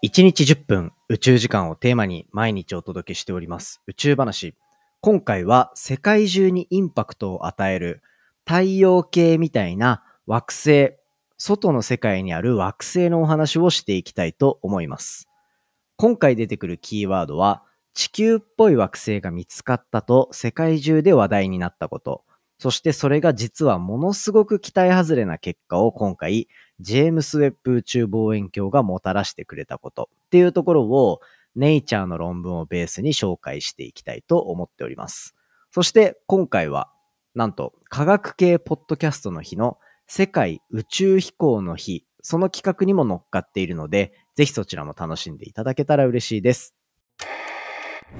1日10分宇宙時間をテーマに毎日お届けしております宇宙話。今回は世界中にインパクトを与える太陽系みたいな惑星、外の世界にある惑星のお話をしていきたいと思います。今回出てくるキーワードは地球っぽい惑星が見つかったと世界中で話題になったこと。そしてそれが実はものすごく期待外れな結果を今回、ジェームス・ウェッブ宇宙望遠鏡がもたらしてくれたことっていうところを、ネイチャーの論文をベースに紹介していきたいと思っております。そして今回は、なんと科学系ポッドキャストの日の世界宇宙飛行の日、その企画にも乗っかっているので、ぜひそちらも楽しんでいただけたら嬉しいです。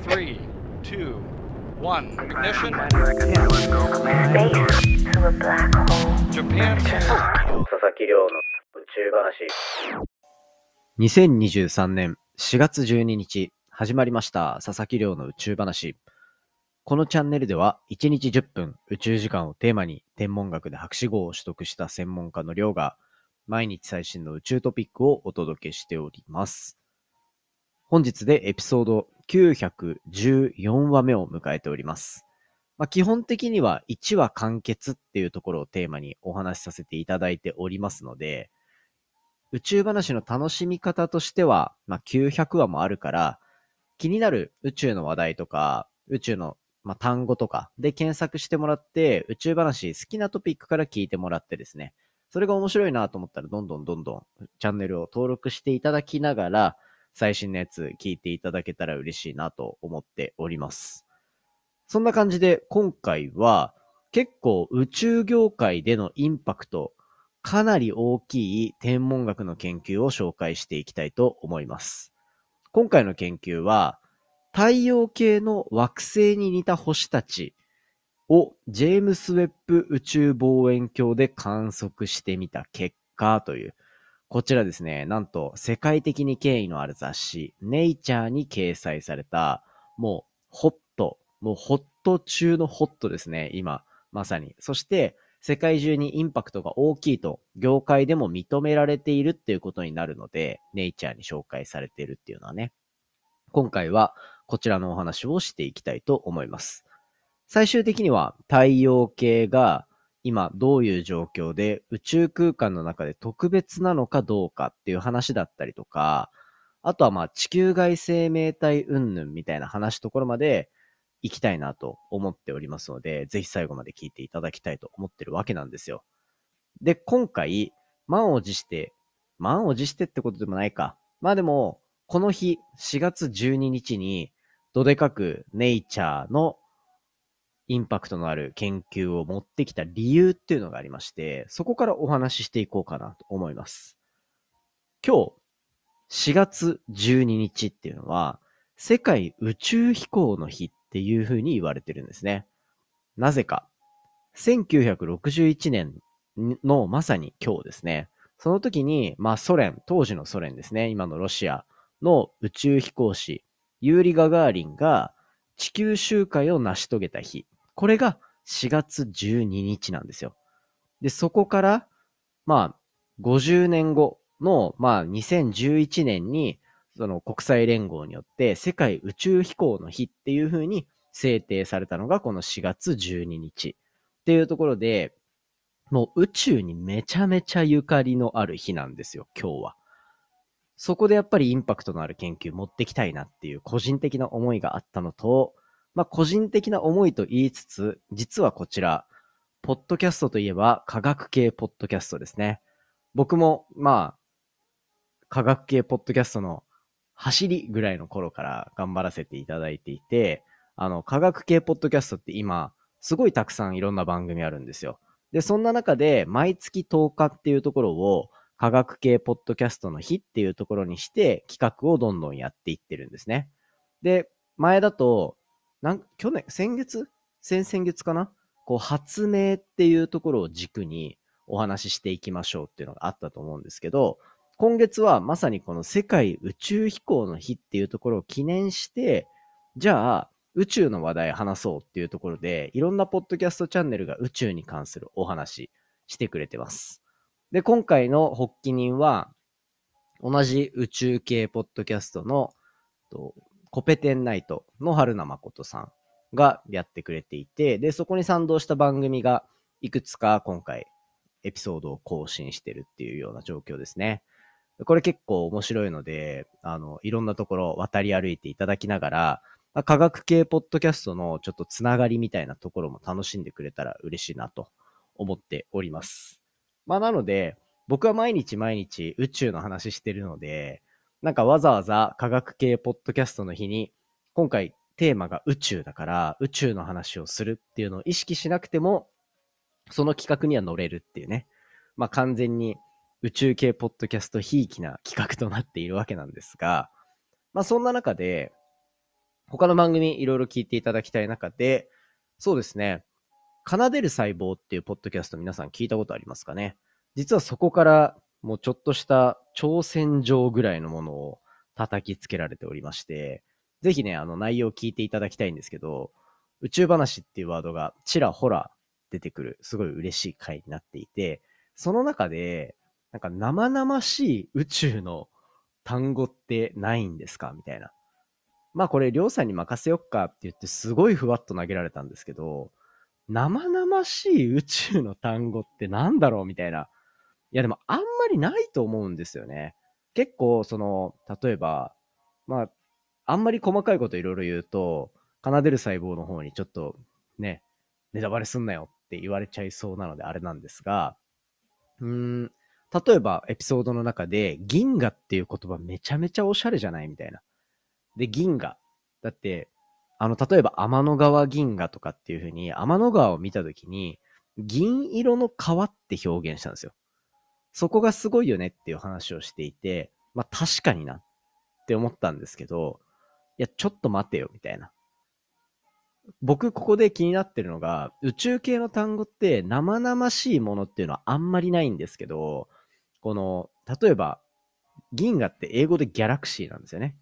3 2 one, ignition. Japan. 佐々木亮の宇宙話。2023年4月12日、始まりました佐々木亮の宇宙話。このチャンネルでは1日10分宇宙時間をテーマに天文学で博士号を取得した専門家の亮が毎日最新の宇宙トピックをお届けしております。本日でエピソード914話目を迎えております。まあ、基本的には1話完結っていうところをテーマにお話しさせていただいておりますので、宇宙話の楽しみ方としては、まあ、900話もあるから、気になる宇宙の話題とか、宇宙の、まあ、単語とかで検索してもらって、宇宙話好きなトピックから聞いてもらってですね、それが面白いなと思ったら、どんどんどんどんチャンネルを登録していただきながら、最新のやつ聞いていただけたら嬉しいなと思っております。そんな感じで今回は結構宇宙業界でのインパクトかなり大きい天文学の研究を紹介していきたいと思います。今回の研究は太陽系の惑星に似た星たちをジェームス・ウェッブ宇宙望遠鏡で観測してみた結果というこちらですね、なんと世界的に権威のある雑誌、ネイチャーに掲載された、もうホット、もうホット中のホットですね、今、まさに。そして、世界中にインパクトが大きいと、業界でも認められているっていうことになるので、ネイチャーに紹介されているっていうのはね。今回はこちらのお話をしていきたいと思います。最終的には太陽系が今どういう状況で宇宙空間の中で特別なのかどうかっていう話だったりとか、あとはまあ地球外生命体云々みたいな話ところまで行きたいなと思っておりますので、ぜひ最後まで聞いていただきたいと思ってるわけなんですよ。で、今回、満を持して、満を持してってことでもないか。まあでも、この日、4月12日に、どでかくネイチャーのインパクトのある研究を持ってきた理由っていうのがありまして、そこからお話ししていこうかなと思います。今日、4月12日っていうのは、世界宇宙飛行の日っていう風に言われてるんですね。なぜか。1961年のまさに今日ですね。その時に、まあソ連、当時のソ連ですね、今のロシアの宇宙飛行士、ユーリ・ガガーリンが地球周回を成し遂げた日これが4月12日なんですよ。で、そこから、まあ、50年後の、まあ、2011年に、その国際連合によって世界宇宙飛行の日っていう風に制定されたのがこの4月12日っていうところで、もう宇宙にめちゃめちゃゆかりのある日なんですよ、今日は。そこでやっぱりインパクトのある研究持ってきたいなっていう個人的な思いがあったのと、まあ、個人的な思いと言いつつ、実はこちら、ポッドキャストといえば科学系ポッドキャストですね。僕も、まあ、科学系ポッドキャストの走りぐらいの頃から頑張らせていただいていて、あの、科学系ポッドキャストって今、すごいたくさんいろんな番組あるんですよ。で、そんな中で、毎月10日っていうところを、科学系ポッドキャストの日っていうところにして、企画をどんどんやっていってるんですね。で、前だと、なん、去年、先月？先々月かな？こう、発明っていうところを軸にお話ししていきましょうっていうのがあったと思うんですけど、今月はまさにこの世界宇宙飛行の日っていうところを記念して、じゃあ、宇宙の話題話そうっていうところで、いろんなポッドキャストチャンネルが宇宙に関するお話してくれてます。で、今回の発起人は、同じ宇宙系ポッドキャストの、コペテンナイトの春名誠さんがやってくれていて、で、そこに賛同した番組がいくつか今回エピソードを更新してるっていうような状況ですね。これ結構面白いので、あの、いろんなところ渡り歩いていただきながら、科学系ポッドキャストのちょっとつながりみたいなところも楽しんでくれたら嬉しいなと思っております。まあなので、僕は毎日毎日宇宙の話してるので、なんかわざわざ科学系ポッドキャストの日に、今回テーマが宇宙だから、宇宙の話をするっていうのを意識しなくても、その企画には乗れるっていうね。まあ完全に宇宙系ポッドキャストひいきな企画となっているわけなんですが、まあそんな中で、他の番組いろいろ聞いていただきたい中で、そうですね、奏でる細胞っていうポッドキャスト皆さん聞いたことありますかね？実はそこからもうちょっとした挑戦状ぐらいのものを叩きつけられておりまして、ぜひね、あの内容を聞いていただきたいんですけど、宇宙話っていうワードがちらほら出てくる、すごい嬉しい回になっていて、その中で、なんか生々しい宇宙の単語ってないんですか？みたいな。まあこれ、りょうさんに任せよっかって言ってすごいふわっと投げられたんですけど、生々しい宇宙の単語ってなんだろう？みたいな。いやでもあんまりないと思うんですよね。結構その、例えば、まあ、あんまり細かいこといろいろ言うと、奏でる細胞の方にちょっとね、ネタバレすんなよって言われちゃいそうなのであれなんですが、うーん、例えばエピソードの中で銀河っていう言葉めちゃめちゃおしゃれじゃないみたいな。で、銀河。だって、あの、例えば天の川銀河とかっていう風に、天の川を見たときに、銀色の川って表現したんですよ。そこがすごいよねっていう話をしていて、まあ確かになって思ったんですけど、いや、ちょっと待てよ、みたいな。僕、ここで気になってるのが、宇宙系の単語って生々しいものっていうのはあんまりないんですけど、この、例えば、銀河って英語でギャラクシーなんですよね。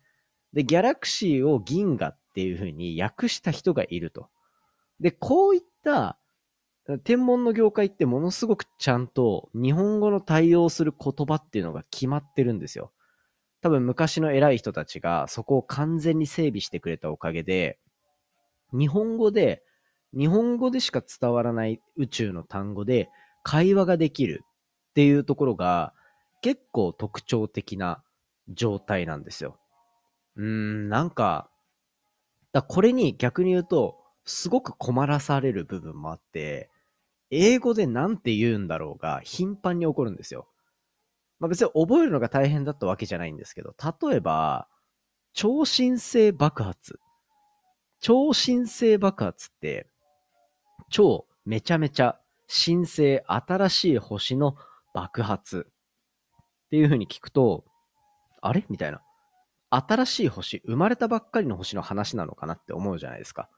で、ギャラクシーを銀河っていう風に訳した人がいると。で、こういった天文の業界ってものすごくちゃんと日本語の対応する言葉っていうのが決まってるんですよ。多分昔の偉い人たちがそこを完全に整備してくれたおかげで、日本語で、日本語でしか伝わらない宇宙の単語で会話ができるっていうところが結構特徴的な状態なんですよ。うーん、なんか、だこれに逆に言うと、すごく困らされる部分もあって、英語で何て言うんだろうが頻繁に起こるんですよ。まあ別に覚えるのが大変だったわけじゃないんですけど、例えば、超新星爆発。超新星爆発って、超めちゃめちゃ新星、新しい星の爆発っていう風に聞くと、あれ？みたいな。新しい星、生まれたばっかりの星の話なのかなって思うじゃないですか。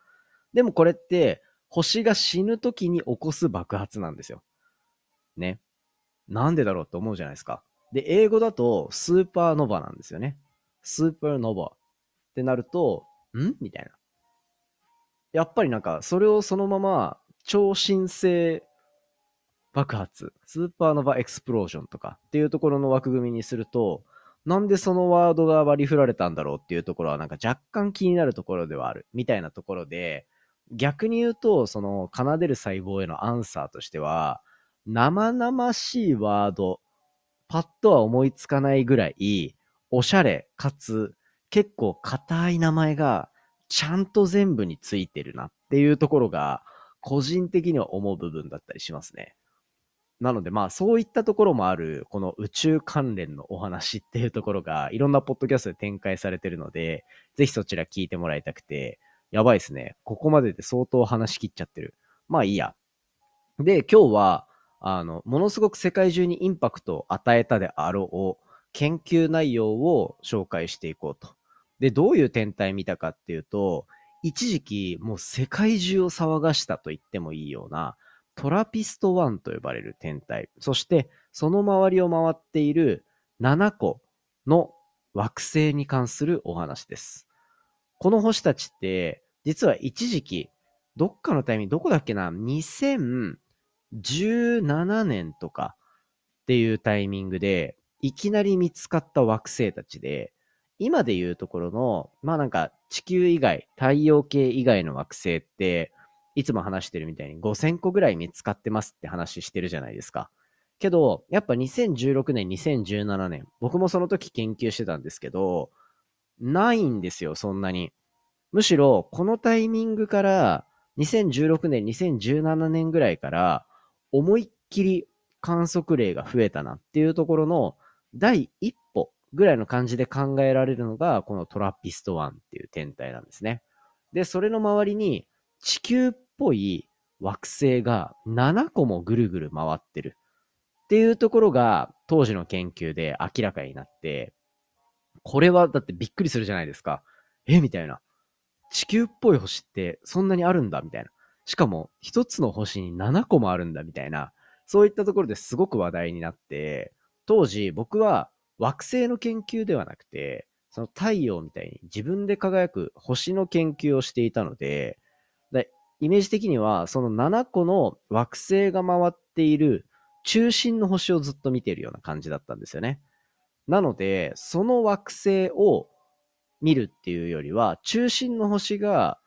でもこれって、星が死ぬ時に起こす爆発なんですよ。ね。なんでだろうって思うじゃないですか。で、英語だとスーパーノヴァなんですよね。スーパーノヴァってなると、ん？みたいな。やっぱりなんか、それをそのまま超新星爆発、スーパーノヴァエクスプロージョンとかっていうところの枠組みにすると、なんでそのワードが割り振られたんだろうっていうところはなんか若干気になるところではあるみたいなところで、逆に言うと、その奏でる細胞へのアンサーとしては、生々しいワード、パッとは思いつかないぐらい、おしゃれかつ結構硬い名前がちゃんと全部についてるなっていうところが個人的には思う部分だったりしますね。なのでまあそういったところもある、この宇宙関連のお話っていうところがいろんなポッドキャストで展開されてるので、ぜひそちら聞いてもらいたくて、やばいですね。ここまでで相当話し切っちゃってる。まあいいや。で、今日は、あの、ものすごく世界中にインパクトを与えたであろう研究内容を紹介していこうと。で、どういう天体見たかっていうと、一時期もう世界中を騒がしたと言ってもいいような、トラピスト1と呼ばれる天体、そしてその周りを回っている7個の惑星に関するお話です。この星たちって、実は一時期、どっかのタイミング、どこだっけな、2017年とかっていうタイミングで、いきなり見つかった惑星たちで、今で言うところの、まあなんか地球以外、太陽系以外の惑星って、いつも話してるみたいに5000個ぐらい見つかってますって話してるじゃないですか。けど、やっぱ2016年、2017年、僕もその時研究してたんですけど、ないんですよ、そんなに。むしろ、このタイミングから、2016年、2017年ぐらいから、思いっきり観測例が増えたなっていうところの第一歩ぐらいの感じで考えられるのが、このトラピスト1っていう天体なんですね。で、それの周りに地球っぽい惑星が7個もぐるぐる回ってるっていうところが当時の研究で明らかになって、これはだってびっくりするじゃないですか。えみたいな。地球っぽい星ってそんなにあるんだみたいな。しかも一つの星に7個もあるんだみたいな。そういったところですごく話題になって、当時僕は惑星の研究ではなくて、その太陽みたいに自分で輝く星の研究をしていたので、でイメージ的にはその7個の惑星が回っている中心の星をずっと見ているような感じだったんですよね。なので、その惑星を見るっていうよりは、中心の星が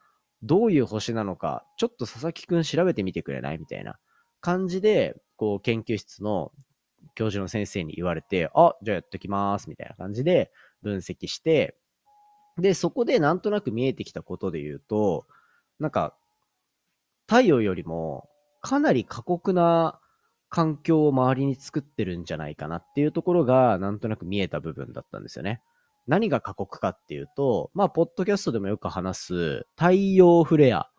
どういう星なのか、ちょっと佐々木くん調べてみてくれないみたいな感じで、こう、研究室の教授の先生に言われて、あ、じゃあやっときます、みたいな感じで分析して、で、そこでなんとなく見えてきたことで言うと、なんか、太陽よりもかなり過酷な環境を周りに作ってるんじゃないかなっていうところが、なんとなく見えた部分だったんですよね。何が過酷かっていうと、まあ、ポッドキャストでもよく話す太陽フレア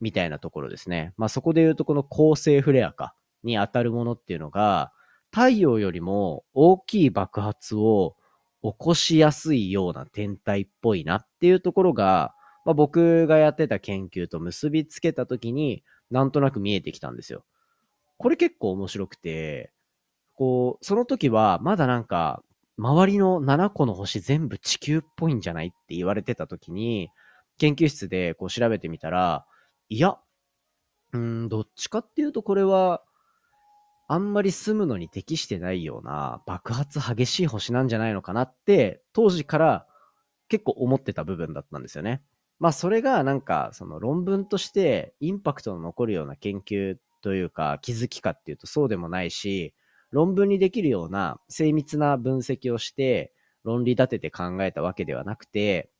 みたいなところですね。まあ、そこで言うとこの恒星フレアか。に当たるものっていうのが、太陽よりも大きい爆発を起こしやすいような天体っぽいなっていうところが、まあ、僕がやってた研究と結びつけたときになんとなく見えてきたんですよ。これ結構面白くて、こう、その時はまだなんか、周りの7個の星全部地球っぽいんじゃないって言われてた時に、研究室でこう調べてみたら、いや、うん、どっちかっていうとこれは、あんまり住むのに適してないような爆発激しい星なんじゃないのかなって、当時から結構思ってた部分だったんですよね。まあそれがなんかその論文としてインパクトの残るような研究というか気づきかっていうとそうでもないし、論文にできるような精密な分析をして論理立てて考えたわけではなくて、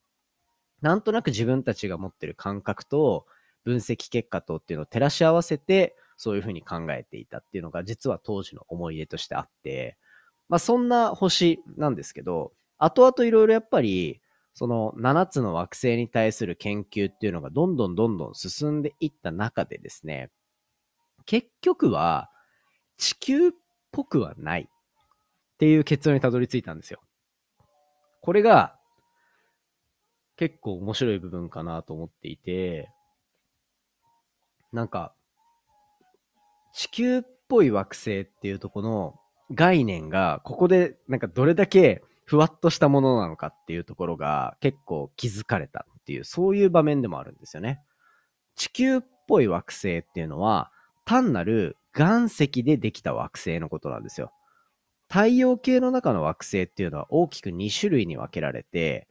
なんとなく自分たちが持ってる感覚と分析結果とっていうのを照らし合わせてそういうふうに考えていたっていうのが実は当時の思い出としてあって、まあそんな星なんですけど、後々いろいろやっぱり、その7つの惑星に対する研究っていうのがどんどんどんどん進んでいった中でですね、結局は地球っぽくはないっていう結論にたどり着いたんですよ。これが結構面白い部分かなと思っていて、なんか地球っぽい惑星っていうとこの概念が、ここでなんかどれだけふわっとしたものなのかっていうところが結構気づかれたっていう、そういう場面でもあるんですよね。地球っぽい惑星っていうのは、単なる岩石でできた惑星のことなんですよ。太陽系の中の惑星っていうのは大きく2種類に分けられて、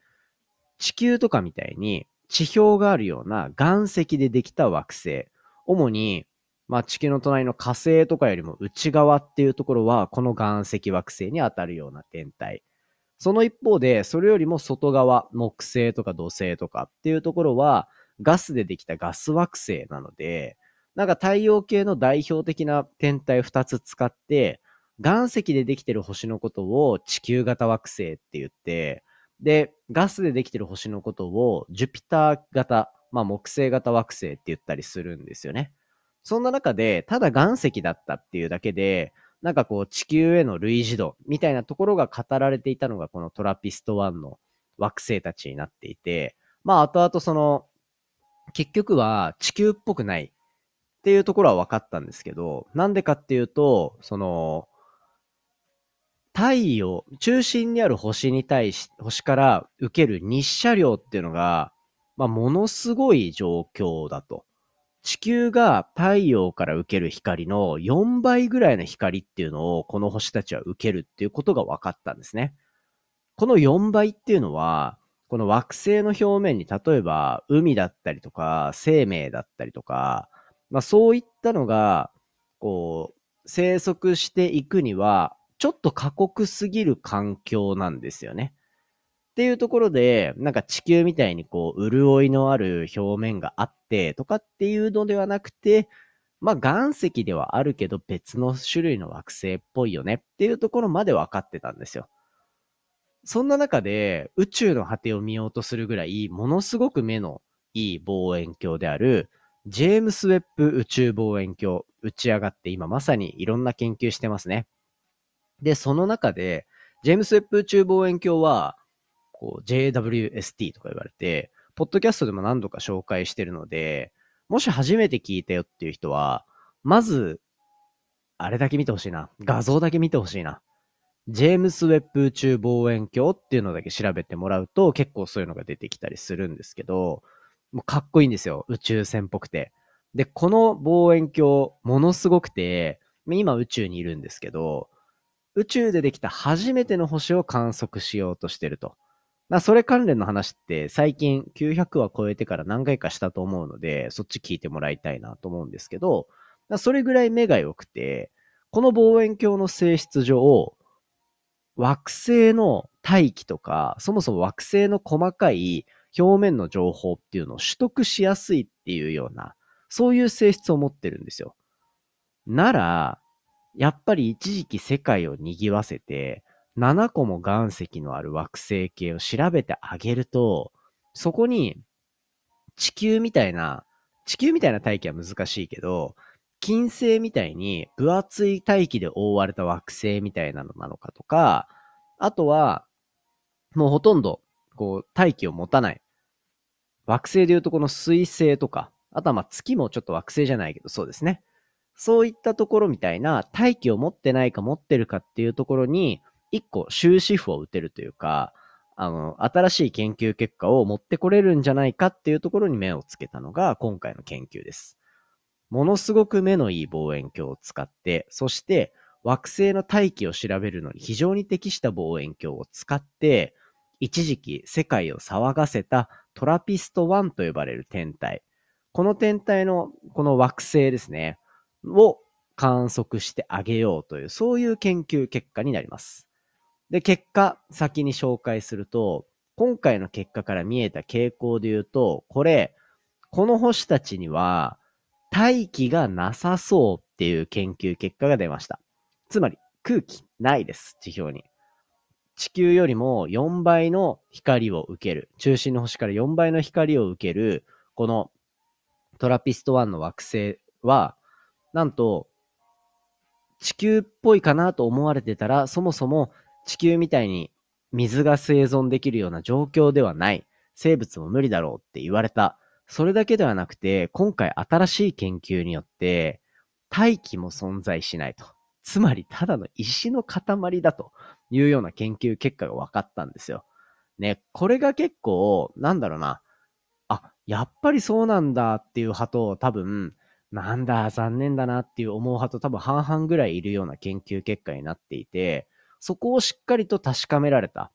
地球とかみたいに地表があるような岩石でできた惑星、主にまあ、地球の隣の火星とかよりも内側っていうところは、この岩石惑星に当たるような天体。その一方で、それよりも外側、木星とか土星とかっていうところは、ガスでできたガス惑星なので、なんか太陽系の代表的な天体2つ使って、岩石でできてる星のことを地球型惑星って言って、で、ガスでできてる星のことをジュピター型、まあ木星型惑星って言ったりするんですよね。そんな中で、ただ岩石だったっていうだけで、なんかこう地球への類似度みたいなところが語られていたのがこのトラピスト1の惑星たちになっていて、まあ後々その、結局は地球っぽくないっていうところは分かったんですけど、なんでかっていうと、その、太陽、中心にある星に対し、星から受ける日射量っていうのが、まあ、ものすごい状況だと。地球が太陽から受ける光の4倍ぐらいの光っていうのをこの星たちは受けるっていうことが分かったんですね。この4倍っていうのは、この惑星の表面に例えば海だったりとか生命だったりとか、まあそういったのが、こう、生息していくには、ちょっと過酷すぎる環境なんですよね。っていうところで、なんか地球みたいにこう、潤いのある表面があってとかっていうのではなくて、まあ岩石ではあるけど別の種類の惑星っぽいよねっていうところまで分かってたんですよ。そんな中で宇宙の果てを見ようとするぐらい、ものすごく目のいい望遠鏡である、ジェームス・ウェッブ宇宙望遠鏡、打ち上がって今まさにいろんな研究してますね。で、その中で、ジェームス・ウェッブ宇宙望遠鏡は、こう JWST とか言われて、ポッドキャストでも何度か紹介してるので、もし初めて聞いたよっていう人は、まず、あれだけ見てほしいな。画像だけ見てほしいな。ジェームス・ウェッブ宇宙望遠鏡っていうのだけ調べてもらうと結構そういうのが出てきたりするんですけど、もうかっこいいんですよ。宇宙船っぽくて。で、この望遠鏡、ものすごくて、今宇宙にいるんですけど、宇宙でできた初めての星を観測しようとしてると。まあ、それ関連の話って最近900話超えてから何回かしたと思うので、そっち聞いてもらいたいなと思うんですけど、それぐらい目が良くて、この望遠鏡の性質上、惑星の大気とか、そもそも惑星の細かい表面の情報っていうのを取得しやすいっていうような、そういう性質を持ってるんですよ。なら、やっぱり一時期世界を賑わせて、7個も岩石のある惑星系を調べてあげると、そこに地球みたいな、地球みたいな大気は難しいけど、金星みたいに分厚い大気で覆われた惑星みたいなのなのかとか、あとは、もうほとんど、こう、大気を持たない。惑星でいうとこの水星とか、あとはまあ月もちょっと惑星じゃないけど、そうですね。そういったところみたいな大気を持ってないか持ってるかっていうところに、一個終止符を打てるというか、あの、新しい研究結果を持ってこれるんじゃないかっていうところに目をつけたのが今回の研究です。ものすごく目のいい望遠鏡を使って、そして惑星の大気を調べるのに非常に適した望遠鏡を使って、一時期世界を騒がせたトラピスト1と呼ばれる天体。この天体のこの惑星ですね、を観測してあげようという、そういう研究結果になります。で、結果、先に紹介すると、今回の結果から見えた傾向で言うと、これ、この星たちには、大気がなさそうっていう研究結果が出ました。つまり空気ないです、地表に。地球よりも4倍の光を受ける。中心の星から4倍の光を受ける、このトラピスト1の惑星は、なんと、地球っぽいかなと思われてたら、そもそも地球みたいに水が生存できるような状況ではない。生物も無理だろうって言われた。それだけではなくて、今回新しい研究によって、大気も存在しないと。つまり、ただの石の塊だというような研究結果が分かったんですよ。ね、これが結構、なんだろうな。あ、やっぱりそうなんだっていう派と、多分、なんだ、残念だなっていう思う派と多分半々ぐらいいるような研究結果になっていて、そこをしっかりと確かめられた。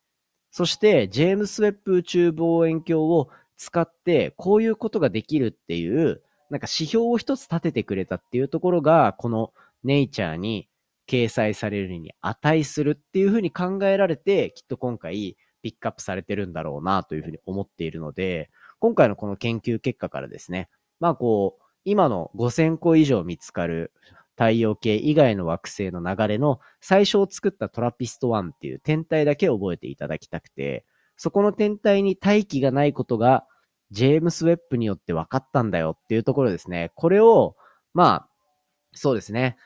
そして、ジェームス・ウェッブ宇宙望遠鏡を使って、こういうことができるっていう、なんか指標を一つ立ててくれたっていうところが、このネイチャーに掲載されるに値するっていうふうに考えられて、きっと今回ピックアップされてるんだろうなというふうに思っているので、今回のこの研究結果からですね、まあこう、今の5000個以上見つかる太陽系以外の惑星の流れの最初を作ったトラピスト1っていう天体だけ覚えていただきたくて、そこの天体に大気がないことが、ジェームス・ウェップによって分かったんだよっていうところですね。これを、まあ、そうですね。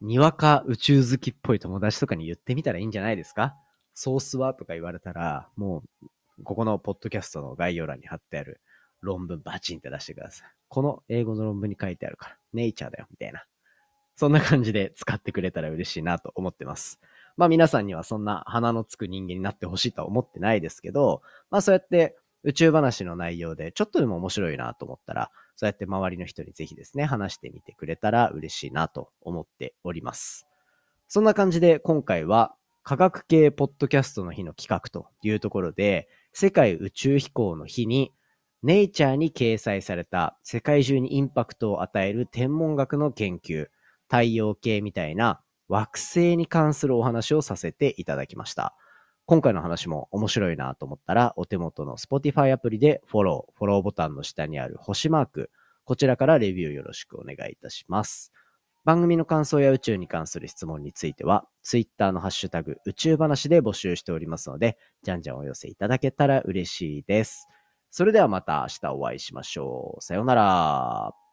にわか宇宙好きっぽい友達とかに言ってみたらいいんじゃないですか？ソースはとか言われたら、もう、ここのポッドキャストの概要欄に貼ってある論文バチンって出してください。この英語の論文に書いてあるから、ネイチャーだよ、みたいな。そんな感じで使ってくれたら嬉しいなと思ってます。まあ皆さんにはそんな鼻のつく人間になってほしいとは思ってないですけど、まあそうやって宇宙話の内容でちょっとでも面白いなと思ったら、そうやって周りの人にぜひですね、話してみてくれたら嬉しいなと思っております。そんな感じで今回は科学系ポッドキャストの日の企画というところで、世界宇宙飛行の日にネイチャーに掲載された世界中にインパクトを与える天文学の研究、太陽系みたいな惑星に関するお話をさせていただきました。今回の話も面白いなと思ったら、お手元の Spotify アプリでフォロー、フォローボタンの下にある星マーク、こちらからレビューよろしくお願いいたします。番組の感想や宇宙に関する質問については、Twitter のハッシュタグ宇宙話で募集しておりますので、じゃんじゃんお寄せいただけたら嬉しいです。それではまた明日お会いしましょう。さようなら。